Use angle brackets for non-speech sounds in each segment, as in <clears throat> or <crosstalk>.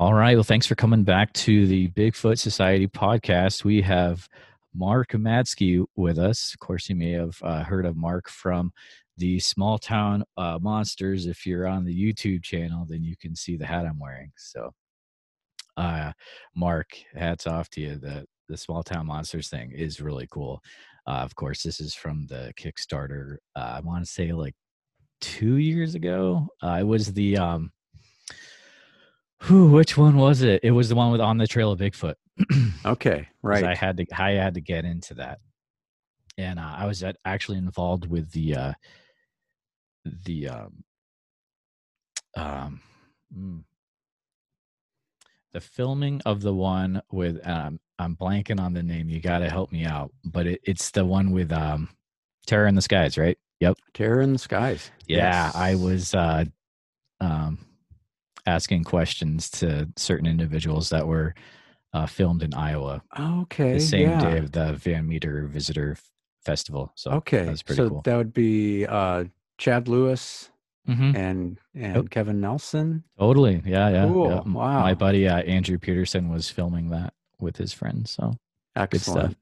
All right. Well, thanks for coming back to the Bigfoot Society podcast. We have Mark Matzke with us. Of course, you may have uh, heard of Mark from the Small Town uh, Monsters. If you're on the YouTube channel, then you can see the hat I'm wearing. So, uh, Mark, hats off to you. The the Small Town Monsters thing is really cool. Uh, of course, this is from the Kickstarter. Uh, I want to say like two years ago. Uh, was the um, whew, which one was it? It was the one with on the trail of Bigfoot. <clears throat> okay, right. I had to I had to get into that, and uh, I was at, actually involved with the uh, the um, um, mm, the filming of the one with um, I'm blanking on the name. You got to help me out, but it, it's the one with um, Terror in the Skies, right? Yep. Terror in the skies. Yeah, I was uh, asking questions to certain individuals that were uh, filmed in Iowa Okay. the same yeah. day of the Van Meter Visitor Festival. So Okay. that's pretty so cool. that would be uh, Chad Lewis Mhm. and and Yep. Kevin Nelson. Totally, yeah, yeah. Cool. yeah. Wow. My buddy uh, Andrew Peterson was filming that with his friends. So good stuff. Excellent.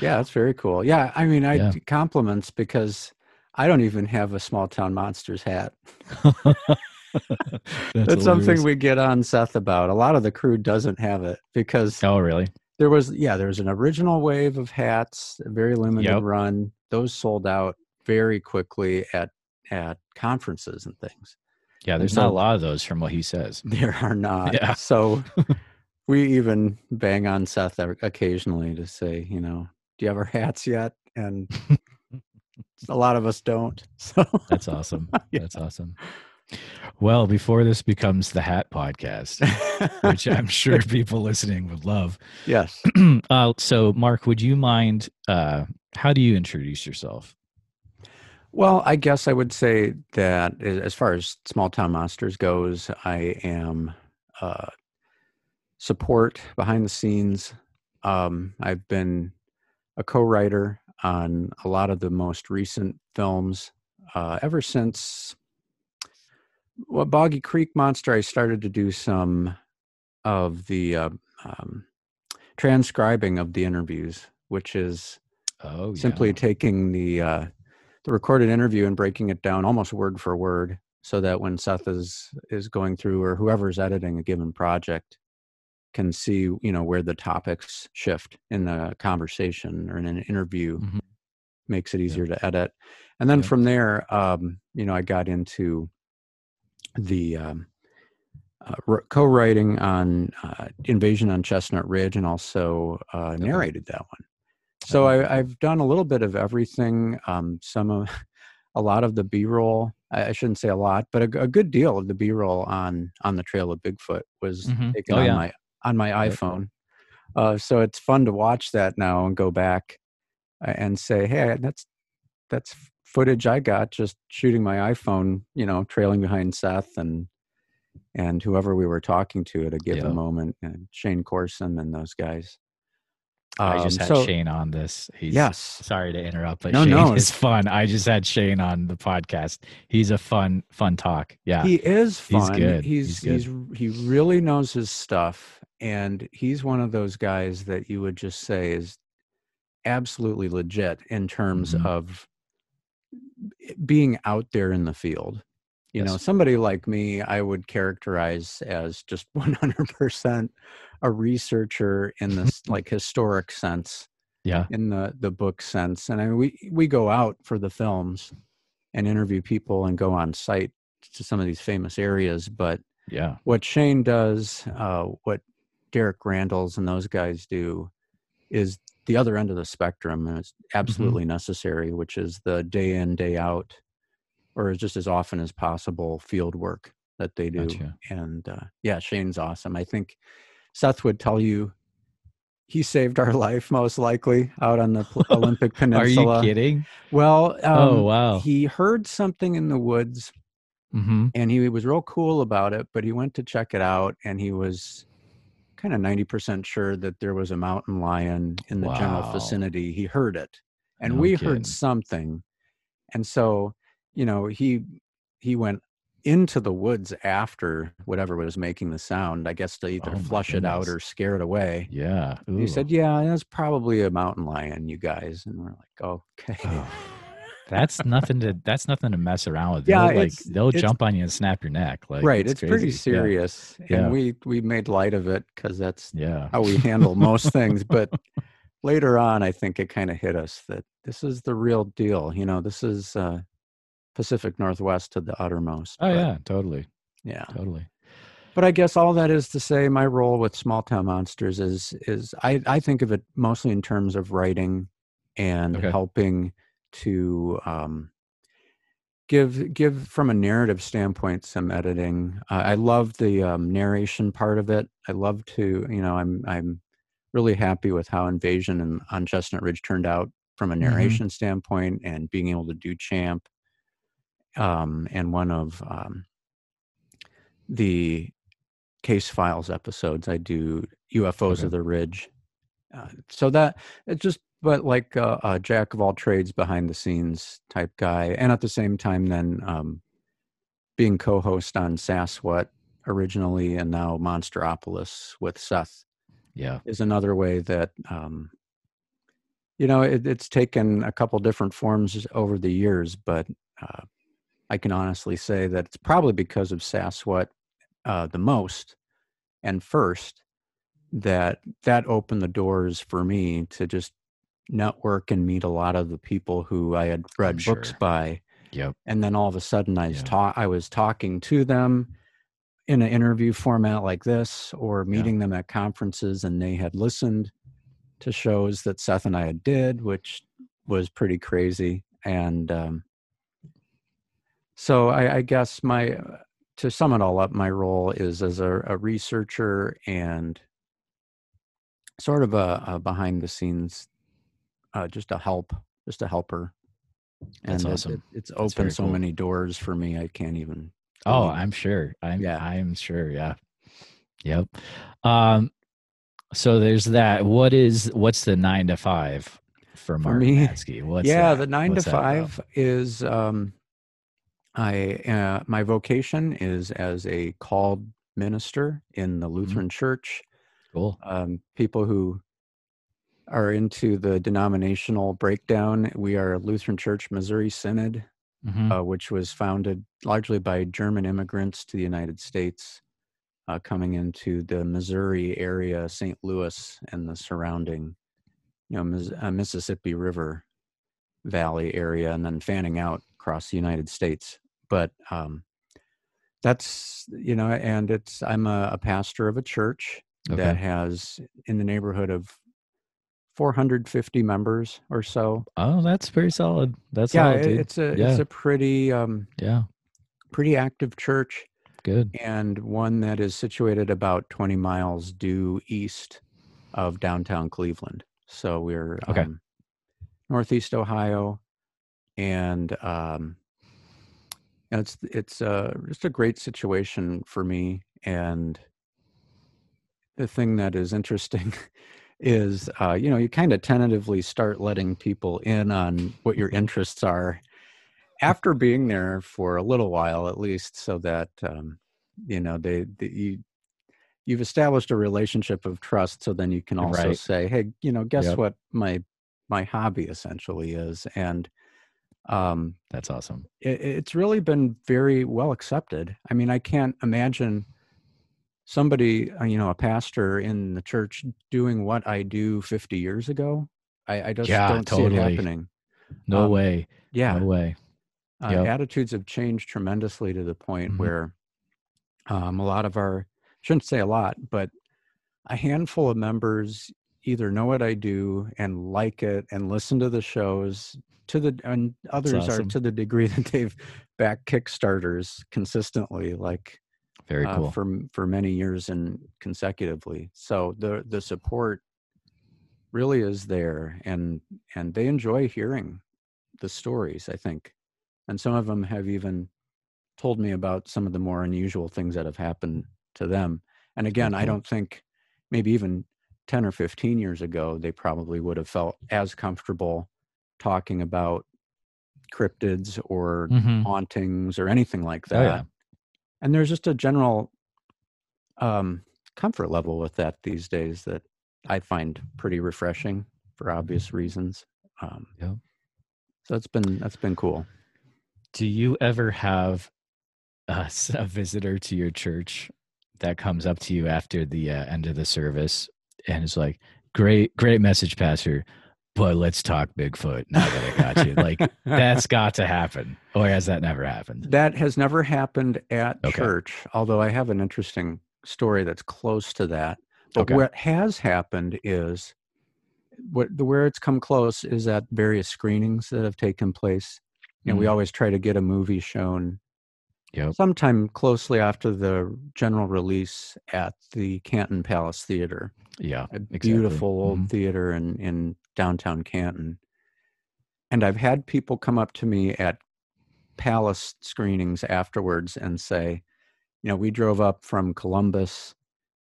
Yeah, that's very cool. Yeah, I mean, I Yeah. compliments because I don't even have a small town monsters hat. <laughs> <laughs> That's, something we get on Seth about. A lot of the crew doesn't have it because Oh, really? there was yeah, there was an original wave of hats, a very limited Yep. run. Those sold out very quickly at at conferences and things. Yeah, there's not a lot of those from what he says. <laughs> There are not. Yeah. So <laughs> we even bang on Seth occasionally to say, you know, do you have our hats yet? And a lot of us don't. So That's awesome. Yeah. That's awesome. Well, before this becomes the Hat Podcast, <laughs> which I'm sure people listening would love. yes. <clears throat> uh, so, Mark, would you mind? Uh, how do you introduce yourself? Well, I guess I would say that as far as small town monsters goes, I am uh, support behind the scenes. Um, I've been a co-writer on a lot of the most recent films uh, ever since well, Boggy Creek Monster. I started to do some of the uh, um, transcribing of the interviews, which is Oh, simply yeah. taking the uh, the recorded interview and breaking it down almost word for word, so that when Seth is is going through or whoever's editing a given project can see you know where the topics shift in the conversation or in an interview Mhm. makes it easier to edit and then from there um, you know i got into the um, uh, co-writing on uh, invasion on chestnut ridge and also uh, narrated that one so. I, I've done a little bit of everything. Um, some of, <laughs> a lot of the B-roll. I, shouldn't say a lot, but a good deal of the B-roll on on the Trail of Bigfoot was Mhm. taken Oh, on yeah. my on my iPhone. Uh, so it's fun to watch that now and go back uh, and say, "Hey, that's that's footage I got just shooting my iPhone." You know, trailing behind Seth and and whoever we were talking to at a given Yeah. moment, and Shane Corson and those guys. I just Um, had so- Shane on this. He's, Yes. Sorry to interrupt, but No, Shane no, is it's- fun. I just had Shane on the podcast. He's a fun, fun talk. Yeah. He is He's fun. good. He's He's he's, he really knows his stuff, and he's one of those guys that you would just say is absolutely legit in terms Mhm. of being out there in the field. You know, somebody like me, I would characterize as just <laughs> 100% a researcher in <laughs> this like historic sense yeah. in the the book sense and I mean, we we go out for the films and interview people and go on site to some of these famous areas but Yeah. what shane does uh, what derek randles and those guys do is the other end of the spectrum and it's absolutely necessary which is the day in day out or just as often as possible field work that they do Gotcha. and uh, yeah shane's awesome i think seth would tell you he saved our life most likely out on the <laughs> olympic Peninsula. Are you kidding? well um, Oh, wow. he heard something in the woods Mm-hmm. and he was real cool about it but he went to check it out and he was kind of 90% sure that there was a mountain lion in the general vicinity he heard it and No we kidding. heard something and so you know he he went into the woods after whatever was making the sound. I guess to either Oh flush it out or scare it away. Yeah. He said, "Yeah, that's probably a mountain lion, you guys." And we're like, "Oh, okay." Oh, <laughs> that's nothing to that's nothing to mess around with. Yeah, they'll, like they'll jump on you and snap your neck. Like right, it's, pretty crazy. Yeah. serious, Yeah. and we we made light of it because that's Yeah. how we handle most things. But <laughs> later on, I think it kind of hit us that this is the real deal. You know, this is uh, Pacific Northwest to the uttermost. Oh but, yeah, totally, yeah. totally. But I guess all that is to say, my role with Small Town Monsters is is I I think of it mostly in terms of writing and Okay. helping to um, give give from a narrative standpoint some editing. Uh, I love the um, narration part of it. I love to you know I'm I'm really happy with how Invasion and on Chestnut Ridge turned out from a Mhm. narration standpoint and being able to do Champ. Um, and one of um, the case files episodes i do ufos Okay. of the ridge uh, so that it's just but like uh, a jack of all trades behind the scenes type guy and at the same time then um, being co-host on saswat originally and now monsteropolis with seth Yeah. is another way that um, you know it, it's taken a couple different forms over the years but uh, i can honestly say that it's probably because of saswat uh, the most and first that that opened the doors for me to just network and meet a lot of the people who i had read books by Yep. and then all of a sudden I was Yeah. ta- I was talking to them in an interview format like this, or meeting them at conferences, and they had listened to shows that Seth and I had did, which was pretty crazy. And um, so I, I guess my to sum it all up, my role is as a, a researcher and sort of a, a behind the scenes, uh, just a help, just a helper. That's and awesome. it- it's That's opened so cool. many doors for me. I can't even. Oh, it. I'm sure. I'm Yeah. I'm sure. Yeah. Yep. Um. So there's that. What is what's the nine to five for Mark Matzke? <laughs> What's yeah, that? the nine What's to that about? five is um, I uh, my vocation is as a called minister in Mm-hmm. the Lutheran Church. Cool. Um, people who are into the denominational breakdown, we are Lutheran Church Missouri Synod, Mhm. uh, which was founded largely by German immigrants to the United States, uh, coming into the Missouri area, St. Louis, and the surrounding, you know, Mis- uh, Mississippi River Valley area, and then fanning out across the United States. But um, that's you know, and it's I'm a, a pastor of a church that has in the neighborhood of 450 members or so. Oh, that's pretty solid. That's yeah, solid, it's a yeah. it's a pretty um, yeah. pretty active church Good. and one that is situated about 20 miles due east of downtown Cleveland. So we're Okay. um, northeast Ohio, and um, it's it's uh, just a great situation for me. And the thing that is interesting <laughs> is, uh, you know, you kind of tentatively start letting people in on what your interests are after being there for a little while, at least, so that um, you know they, they you you've established a relationship of trust. So then you can also Right. say, hey, you know, guess Yep. what my my hobby essentially is, and um, That's awesome. it, it's really been very well accepted. I mean, I can't imagine somebody, uh, you know, a pastor in the church doing what I do 50 years ago. I, I just Yeah, don't see it happening. No Um, way. Yeah, No way. uh, attitudes have changed tremendously to the point Mhm. where um, a lot of our shouldn't say a lot, but a handful of members either know what I do and like it and listen to the shows to the and others are to the degree <laughs> that they've backed Kickstarters consistently, like Very uh, for for many years and consecutively. So the the support really is there, and and they enjoy hearing the stories. I think, and some of them have even told me about some of the more unusual things that have happened to them. And again, I don't think maybe even ten or fifteen years ago they probably would have felt as comfortable talking about cryptids or Mhm. hauntings or anything like Oh, that yeah. And there's just a general um, comfort level with that these days that I find pretty refreshing for obvious reasons. Um, Yeah. So it's been that's been cool. Do you ever have a visitor to your church that comes up to you after the uh, end of the service and is like, "Great, great message, Pastor, but let's talk Bigfoot." Now that I got you, like <laughs> that's got to happen, or has that never happened? That has never happened at Okay. church, although I have an interesting story that's close to that. But Okay. what has happened is what the where it's come close is at various screenings that have taken place. You know, we Mm. always try to get a movie shown Yep. sometime closely after the general release at the Canton Palace Theater, Yeah. a exactly. beautiful old Mhm. theater in, in downtown Canton. And I've had people come up to me at Palace screenings afterwards and say, you know, we drove up from Columbus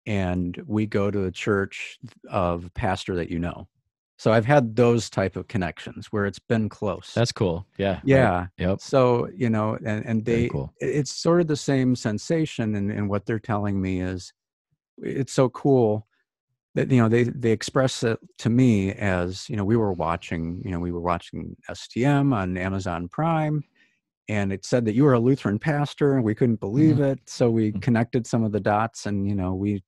and we go to the church of pastor that you know. So I've had those type of connections where it's been close. That's cool. Yeah. right. yeah. Yep. So, you know, and, and they, cool. it's sort of the same sensation and, and what they're telling me is it's so cool that you know they they express it to me as you know we were watching you know we were watching stm on amazon prime and it said that you were a lutheran pastor and we couldn't believe it so we Mhm. connected some of the dots and you know we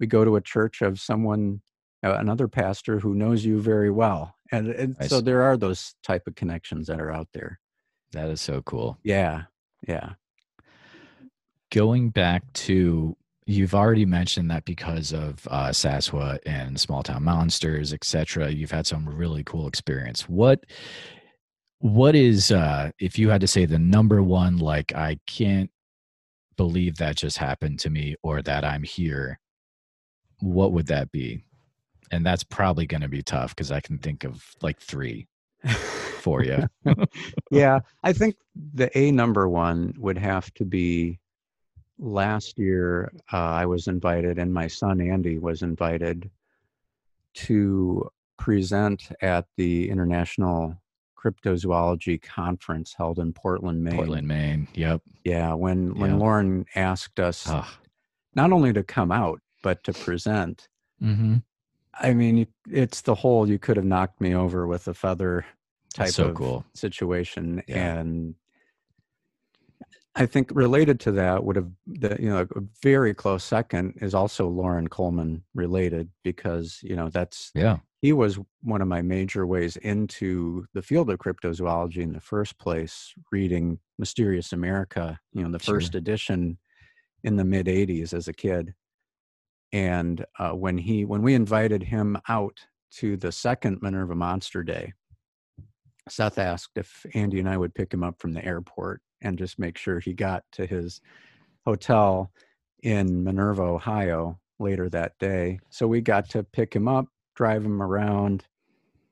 we go to a church of someone uh, another pastor who knows you very well and, and so see. there are those type of connections that are out there That is so cool. yeah yeah going back to you've already mentioned that because of uh, Saswa and Small Town Monsters, etc. You've had some really cool experience. What what is uh, if you had to say the number one like I can't believe that just happened to me or that I'm here? What would that be? And that's probably going to be tough because I can think of like three for you. <laughs> yeah, I think the A number one would have to be last year. Uh, I was invited, and my son Andy was invited to present at the International Cryptozoology Conference held in Portland, Maine. Portland, Maine. Yep. Yeah, when when Loren asked us Oh. not only to come out but to present, hmm I mean, it's the whole. You could have knocked me over with a feather type so of cool. situation Yeah. and i think related to that would have the you know a very close second is also loren coleman related because you know that's Yeah. he was one of my major ways into the field of cryptozoology in the first place reading mysterious america you know the Sure. first edition in the mid 80s as a kid and uh, when he when we invited him out to the second minerva monster day seth asked if andy and i would pick him up from the airport and just make sure he got to his hotel in minerva ohio later that day so we got to pick him up drive him around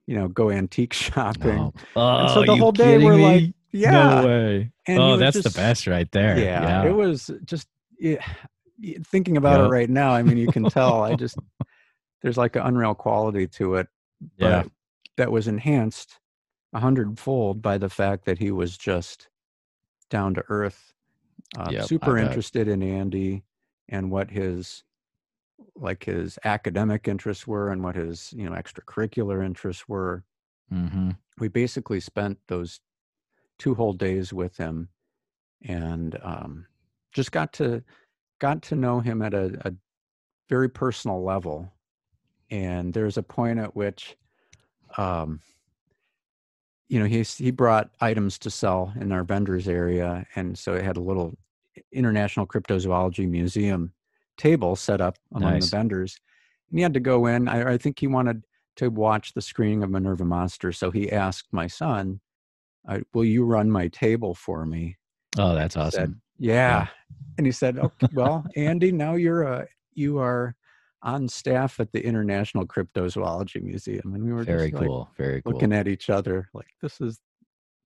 you know go antique <laughs> shopping Oh, And so oh, the whole day we're me? like yeah No way. And oh, that's just- the best right there. yeah, Yeah. it was just yeah, thinking about Yep. it right now i mean you can tell i just <laughs> there's like an unreal quality to it yeah. that was enhanced a hundredfold by the fact that he was just down to earth. Uh, Yep, super interested in andy and what his like his academic interests were and what his you know extracurricular interests were. Hmm we basically spent those two whole days with him and um, just got to got to know him at a, a very personal level. And there's a point at which um, you know he he brought items to sell in our vendors area and so it had a little international cryptozoology museum table set up among Nice. the vendors and he had to go in I, I think he wanted to watch the screening of minerva monster so he asked my son will you run my table for me Oh, that's I said, awesome. yeah. And he said, okay, well, <laughs> Andy, now you're a, you are on staff at the International Cryptozoology Museum. And we were Very just like. Very cool. looking at each other like, this is,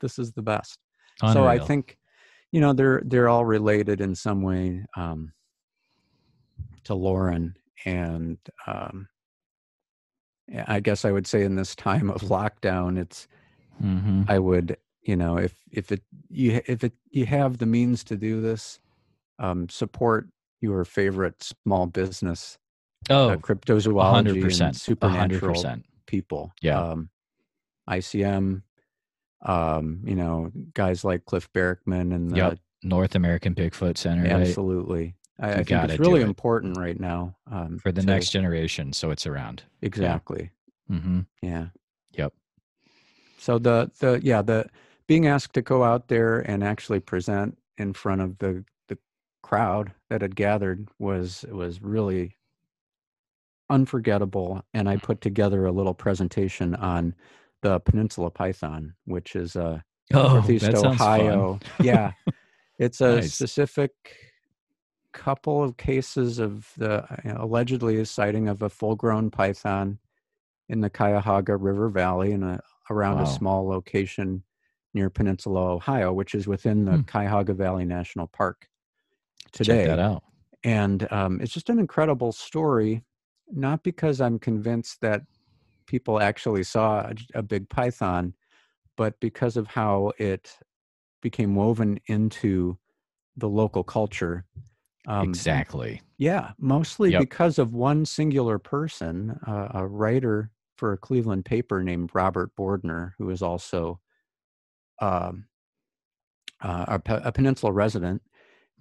this is the best. So I think, you know, they're, they're all related in some way um, to Loren. And um, I guess I would say in this time of lockdown, it's, Mhm. I would, you know, if if it you if it you have the means to do this, um, support your favorite small business, Oh, uh, cryptozoology 100%. and supernatural 100%. people. Yeah. Um, ICM, um, you know, guys like Cliff Barackman and the, Yep. North American Bigfoot Center right? absolutely. I, I think it's really it. important right now um, for the to- next generation, so it's around. Exactly. mm-hmm Yeah. Yep. So the the yeah the being asked to go out there and actually present in front of the the crowd that had gathered was was really unforgettable and i put together a little presentation on the peninsula python which is uh Oh, northeast that sounds fun. ohio yeah it's <laughs> a Nice. specific couple of cases of the uh, allegedly a sighting of a full grown python in the cuyahoga river valley in a around Wow. a small location near peninsula ohio which is within the Hmm. cuyahoga valley national park Check today that out. and um, it's just an incredible story not because i'm convinced that people actually saw a, a big python but because of how it became woven into the local culture um, exactly. yeah mostly Yep. because of one singular person uh, a writer for a cleveland paper named robert bordner who is also um, uh, a, a peninsula resident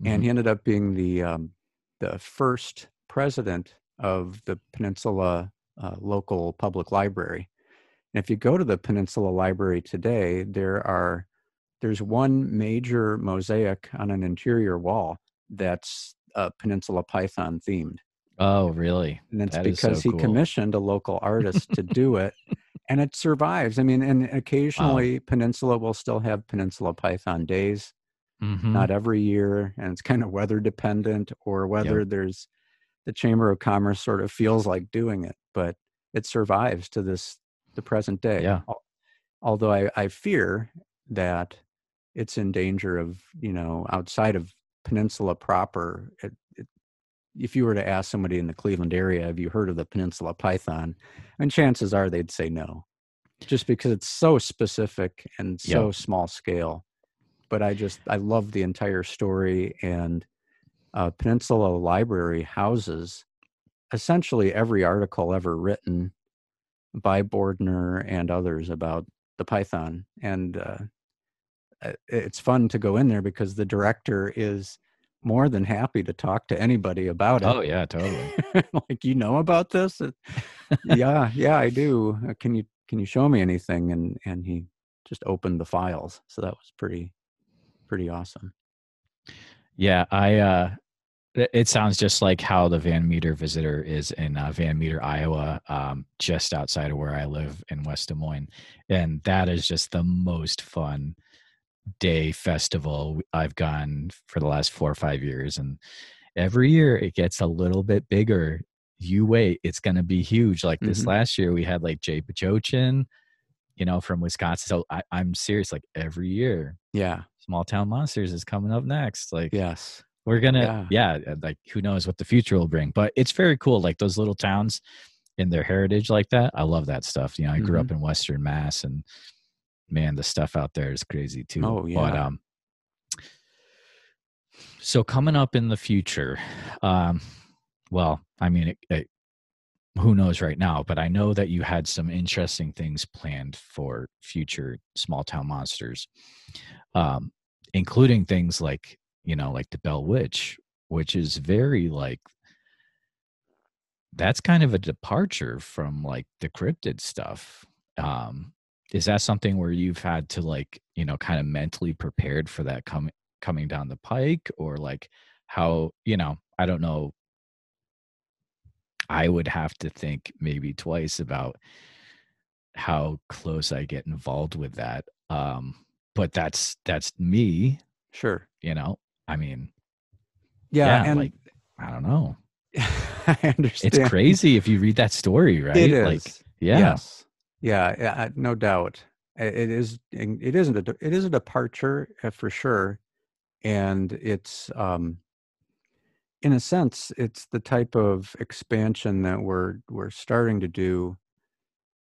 and he ended up being the um, the first president of the Peninsula uh, local public library. And if you go to the Peninsula Library today, there are there's one major mosaic on an interior wall that's uh, Peninsula Python themed, Oh, really? and it's That is so because he cool. commissioned a local artist to do it, <laughs> and it survives. I mean, and occasionally Peninsula will still have Peninsula Python days Mhm. not every year and it's kind of weather dependent or whether there's the chamber of commerce sort of feels like doing it but it survives to this the present day Yeah. Although I, I fear that it's in danger of you know outside of peninsula proper it, it, if you were to ask somebody in the cleveland area have you heard of the peninsula python and chances are they'd say no just because it's so specific and so Yep. small scale but i just i love the entire story and uh, peninsula library houses essentially every article ever written by bordner and others about the python. And uh, uh, it's fun to go in there because the director is more than happy to talk to anybody about it. Oh, yeah, totally. <laughs> like you know about this? Yeah yeah i do. Uh, can you can you show me anything? And and he just opened the files. So that was pretty pretty awesome Yeah, I. uh it- sounds just like how the Van Meter Visitor is in uh, Van Meter, Iowa, um, just outside of where I live in West Des Moines, and that is just the most fun day festival I've gone for the last four or five years, and every year it gets a little bit bigger. You wait, it's going to be huge. Like this Mhm. last year, we had like Jay Bachochin, you know, from Wisconsin. So I, I'm serious. Like every year, yeah Small Town Monsters is coming up next. Like yes we're gonna Yeah. yeah. uh, like who knows what the future will bring but it's very cool like those little towns in their heritage like that i love that stuff you know i grew Mm-hmm. up in western mass and man the stuff out there is crazy too Oh, but yeah. um so coming up in the future um well i mean it, it, who knows right now but i know that you had some interesting things planned for future small town monsters um including things like you know like the bell witch which is very like that's kind of a departure from like the cryptid stuff. Um is that something where you've had to like you know kind of mentally prepared for that coming coming down the pike? Or like how you know i don't know i would have to think maybe twice about how close i get involved with that um but that's that's me sure. you know? I mean yeah, yeah, and like i don't know. <laughs> I understand. it's crazy if you read that story right? It is. like yeah. Yes. Yeah, yeah no doubt. It is. It isn't. A, it is a departure uh, for sure and it's um in a sense it's the type of expansion that we're we're starting to do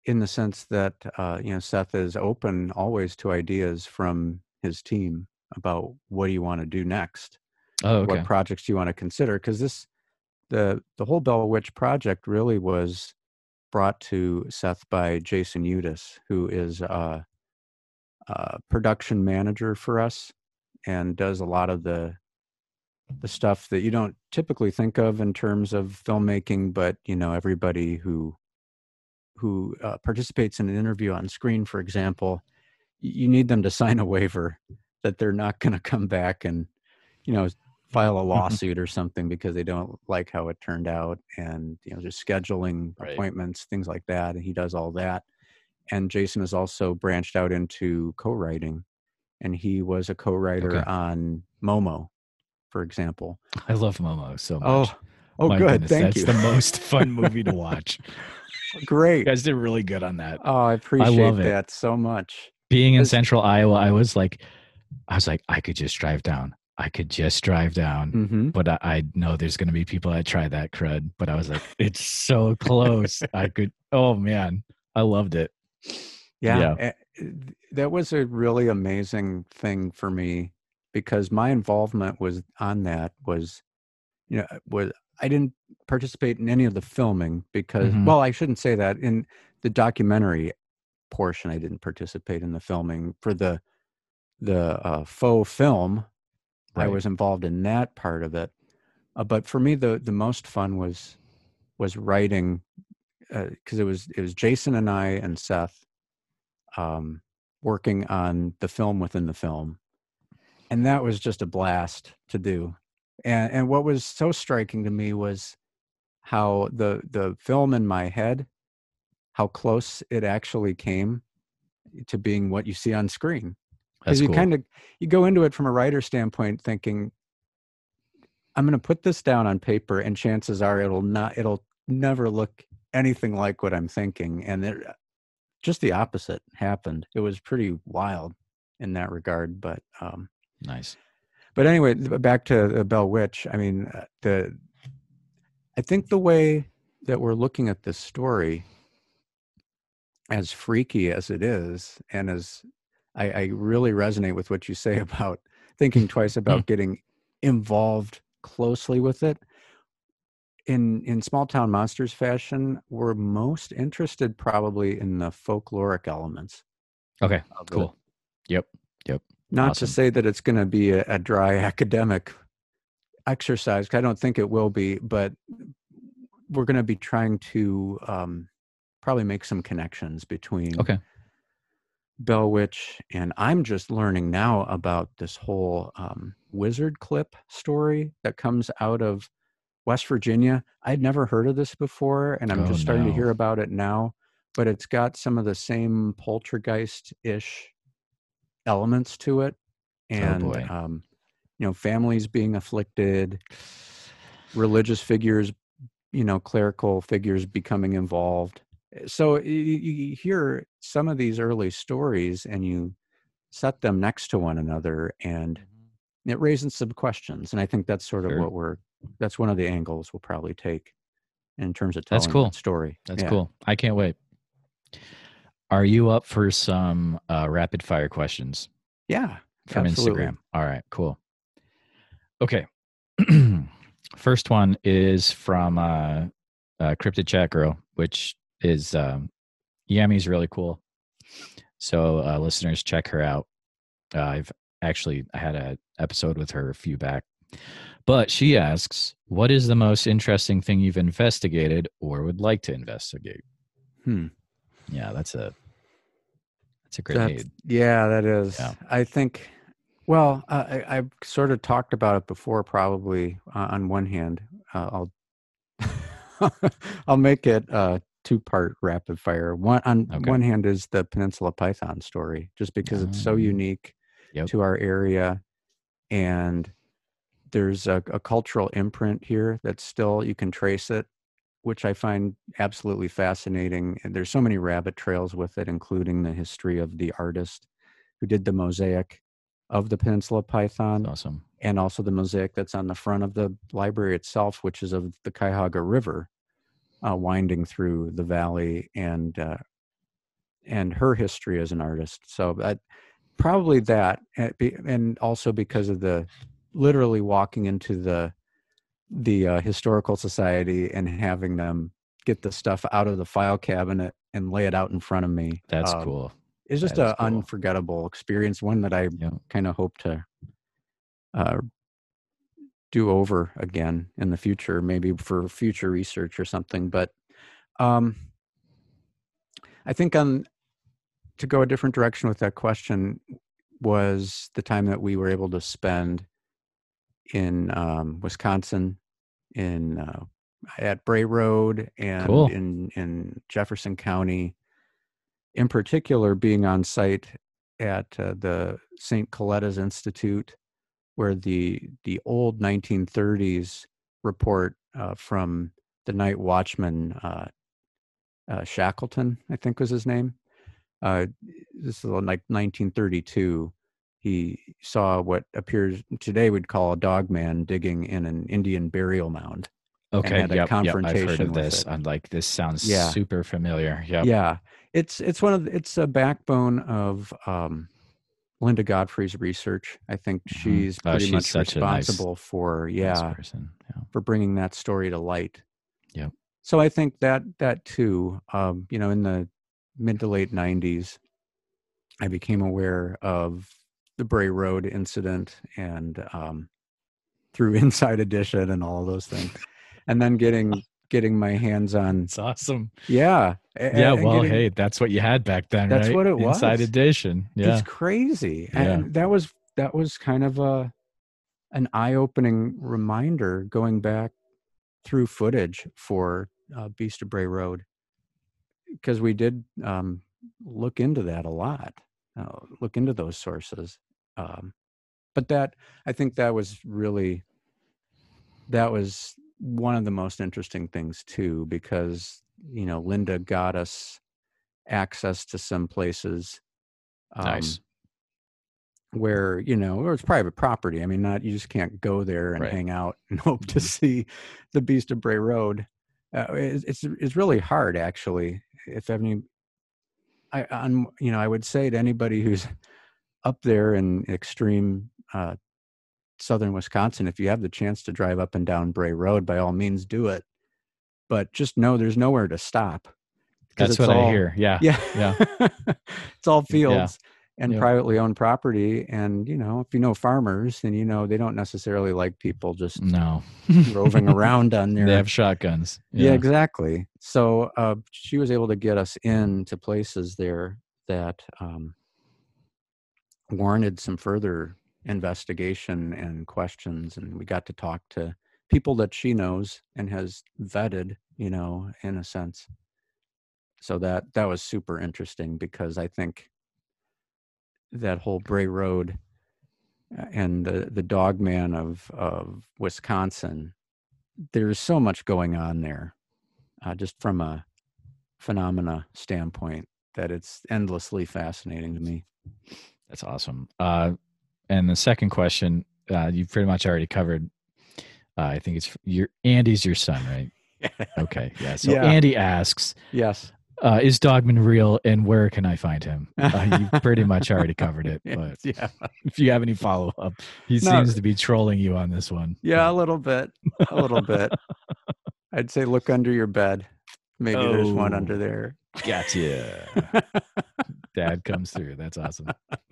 in the sense that uh you know Seth is open always to ideas from his team about what do you want to do next Oh, okay. what projects do you want to consider because this the the whole Bell Witch project really was brought to Seth by Jason Udis, who is a, a production manager for us and does a lot of the the stuff that you don't typically think of in terms of filmmaking, but you know everybody who who uh, participates in an interview on screen, for example, you need them to sign a waiver that they're not going to come back and you know file a Mm-hmm. lawsuit or something because they don't like how it turned out and you know just scheduling Right. appointments things like that and he does all that and jason has also branched out into co-writing and he was a co-writer Okay. on momo for example I love Momo so much. oh oh My good goodness, thank that's you the most fun movie to <laughs> watch. You great guys did really good on that. oh i appreciate love it. that so much Being in central Iowa, I was like, I was like, I could just drive down. I could just drive down. hmm But I, I know there's going to be people that try that crud. But I was like, <laughs> it's so close. I could. Oh man, I loved it. Yeah, Yeah. eh, that was a really amazing thing for me because my involvement was on that was, you know, was I didn't participate in any of the filming because, Mhm. well, I shouldn't say that in the documentary portion. I didn't participate in the filming for the the uh, faux film. I was involved in that part of it, uh, but for me, the the most fun was was writing because it was it was Jason and I and Seth um, working on the film within the film, and that was just a blast to do. And and what was so striking to me was how the the film in my head, how close it actually came to being what you see on screen because you cool. kind of you go into it from a writer standpoint thinking i'm going to put this down on paper and chances are it'll not it'll never look anything like what i'm thinking and it, just the opposite happened it was pretty wild in that regard but um nice. But anyway back to the bell witch i mean uh, the i think the way that we're looking at this story as freaky as it is and as i, I really resonate with what you say <laughs> about thinking twice about getting involved closely with it in in small town monsters fashion we're most interested probably in the folkloric elements Okay. cool. it. Cool. Yep. Not Awesome. to say that it's going to be a, a dry <laughs> academic exercise. i don't think it will be but we're going to be trying to um, probably make some connections between Okay. bell witch and i'm just learning now about this whole um, wizard clip story that comes out of west virginia i'd never heard of this before and i'm Oh, just starting to hear about it now but it's got some of the same poltergeist-ish elements to it and Oh, um, you know families being afflicted religious figures you know clerical figures becoming involved Eh, so you, you hear some of these early stories and you set them next to one another and it raises some questions and i think that's sort of Sure. what we're that's one of the angles we'll probably take in terms of telling That's cool. that story That's Yeah. cool. I can't wait. Are you up for some uh, rapid fire questions yeah from absolutely. Instagram? All right, cool. Okay. <clears throat> First one is from uh, uh, Cryptid Chat Girl, which is um, Yami's really cool. So uh, listeners, check her out. Uh, I've actually I had an episode with her a few back, but she asks, "What is the most interesting thing you've investigated or would like to investigate?" Hmm. Yeah, that's a that's a That's- grenade. yeah, that is. Yeah. I think. Well, uh, I, I've sort of talked about it before. Probably uh, on one hand, uh, I'll <laughs> I'll make it uh, two part rapid fire. One on Okay. one hand is the Peninsula Python story, just because it's so Oh. unique Yep. to our area, and there's a, a cultural imprint here that still you can trace it, which I find absolutely fascinating. And there's so many rabbit trails with it, including the history of the artist who did the mosaic of the Peninsula Python, Awesome. and also the mosaic that's on the front of the library itself, which is of the Cuyahoga River uh, winding through the valley, and uh, and her history as an artist. So that probably that, and also because of the literally walking into the the uh, historical society and having them get the stuff out of the file cabinet and lay it out in front of me. That's um, cool. It's just an cool. unforgettable experience, one that I Yeah. kind of hope to uh, do over again in the future, maybe for future research or something. But um, I think on to go a different direction with that question was the time that we were able to spend in um, Wisconsin, in uh, at Bray Road, and Cool. in in Jefferson County. In particular, being on site at uh, the St. Coletta's Institute, where the the old 1930s report uh, from the night watchman uh, uh, Shackleton, I think was his name. Uh, this is like 1932. He saw what appears today we'd call a dog man digging in an Indian burial mound. Okay. had a Yep. Yep. I've heard confrontation of this. it. I'm like, this sounds Yeah. super familiar. Yep. Yeah, it's it's one of the, it's a backbone of um, Linda Godfrey's research. I think Mhm. she's Oh, pretty she's much a nice- responsible for Nice yeah person. Yeah. for bringing that story to light. Yep. So I think that that too, um, you know, in the mid to late '90s, I became aware of the Bray Road incident and um, through <laughs> Inside Edition and all those things, and then getting getting my hands on It's awesome. yeah a- Yeah. Well, getting- hey, that's what you had back then, That's right? what it was. Inside edition. Yeah. it's crazy Yeah. and that was that was kind of a an eye-opening reminder going back through footage for uh, beast of bray road because we did um, look into that a lot uh, look into those sources um, but that i think that was really that was one of the most interesting things too because you know linda got us access to some places um, Nice. where you know or it's private property i mean not you just can't go there and Right. hang out and <laughs> hope to Mhm. see the beast of bray road uh, it's, it's it's really hard actually if any i on you know i would say to anybody who's up there in extreme uh southern wisconsin if you have the chance to drive up and down bray road by all means do it but just know there's nowhere to stop That's it's what I all- hear. Yeah. yeah Yeah. <laughs> it's all fields and Yeah. privately owned property and you know if you know farmers then you know they don't necessarily like people just No. roving <laughs> around on their They have shotguns. yeah. exactly so uh, she was able to get us into places there that um, warranted some further investigation and questions and we got to talk to people that she knows and has vetted you know in a sense. So that that was super interesting because i think that whole bray road uh, and the the dog man of of wisconsin there's so much going on there uh, just from a phenomena standpoint that it's endlessly fascinating to me That's awesome. Uh, and the second question, uh, you pretty much already covered. Uh, I think it's your Andy's your son, right? <laughs> Okay, yeah. So Yeah. Andy asks, yes uh, "Is Dogman real, and where can I find him?" <laughs> Uh, you pretty much already covered it, but yeah <laughs> if you have any follow up, he No. seems to be trolling you on this one. yeah a little bit a little bit i'd say look under your bed maybe there's one under there Gotcha. Dad comes through. That's awesome. <laughs>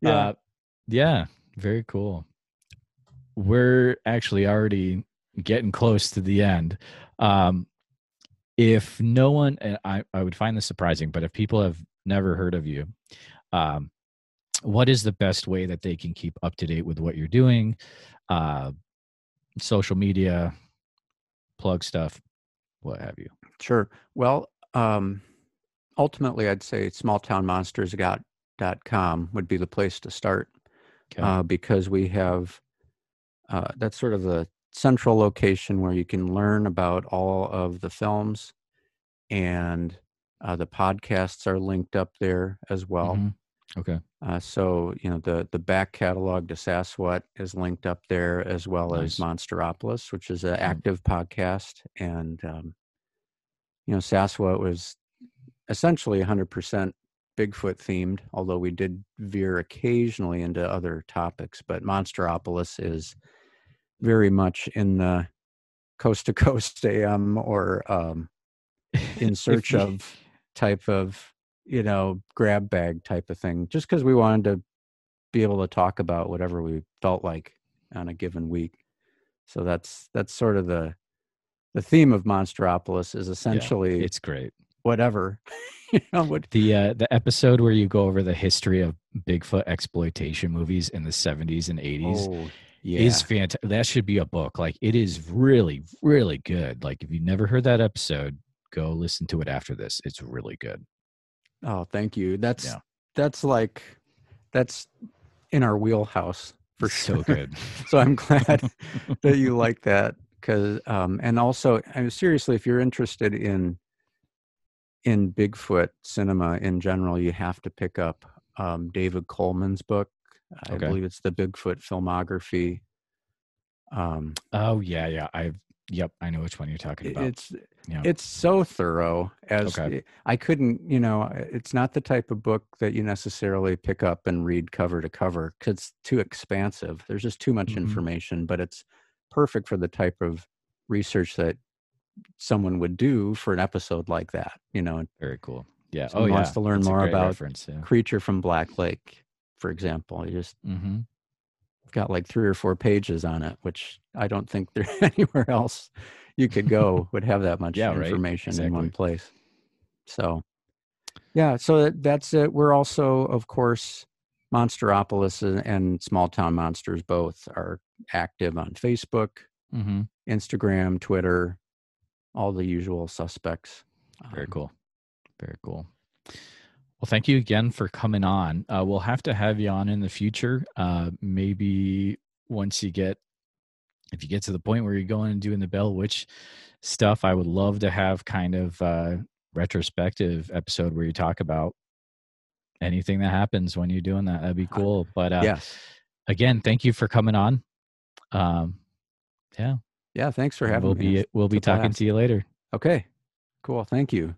yeah Uh, yeah, very cool. We're actually already getting close to the end. Um, if no one, and I, I would find this surprising, but if people have never heard of you, um, what is the best way that they can keep up to date with what you're doing? Uh, social media, plug stuff, what have you? Sure. Well, um, ultimately, I'd say smalltownmonsters.com would be the place to start Okay. uh, because we have uh, that's sort of the central location where you can learn about all of the films, and uh, the podcasts are linked up there as well. Mhm. Okay. Uh, so you know the the back catalog to Sasquatch is linked up there as well as Monsteropolis, which is an Mm. active podcast, and um, you know Sasquatch was essentially 100% Bigfoot themed, although we did veer occasionally into other topics. But Monsteropolis is very much in the coast to <laughs> coast AM or um, in <laughs> search of type of you know grab bag type of thing, just because we wanted to be able to talk about whatever we felt like on a given week. So that's that's sort of the the theme of Monsteropolis is essentially yeah, it's great. Whatever. <laughs> you know, what, the uh, the episode where you go over the history of Bigfoot exploitation movies in the 70s and 80s oh, yeah. is fantastic. That should be a book. Like it is really really good. Like if you've never heard that episode, go listen to it after this. It's really good. Oh, thank you. That's yeah. that's like that's in our wheelhouse for sure. So good. <laughs> so I'm glad <laughs> that you like that because um and also I mean seriously if you're interested in in Bigfoot cinema in general, you have to pick up um, David Coleman's book. I okay. believe it's the Bigfoot filmography. Um, oh yeah, yeah. I've yep. I know which one you're talking about. It's yeah. it's so thorough. As okay. I couldn't, you know, it's not the type of book that you necessarily pick up and read cover to cover because it's too expansive. There's just too much mm-hmm. information, but it's perfect for the type of research that someone would do for an episode like that. You know, very cool. Yeah. oh, yeah. wants to learn That's more about yeah. creature from Black Lake, for example. You just mm-hmm. got like three or four pages on it, which I don't think there <laughs> anywhere else you could go would have that <laughs> much yeah, information right? exactly. in one place. So, yeah. So that's it. We're also, of course, Monsteropolis and Small Town Monsters both are active on Facebook, mm-hmm. Instagram, Twitter, all the usual suspects. Very um, cool. Very cool. Well, thank you again for coming on. Uh, we'll have to have you on in the future. Uh, maybe once you get, if you get to the point where you're going and doing the Bell Witch stuff, I would love to have kind of a retrospective episode where you talk about anything that happens when you're doing that. That'd be cool. But uh, yes. again, thank you for coming on. Um, yeah. Yeah, thanks for having me. we'll me. Be, we'll be talking blast. to you later. Okay, cool. Thank you.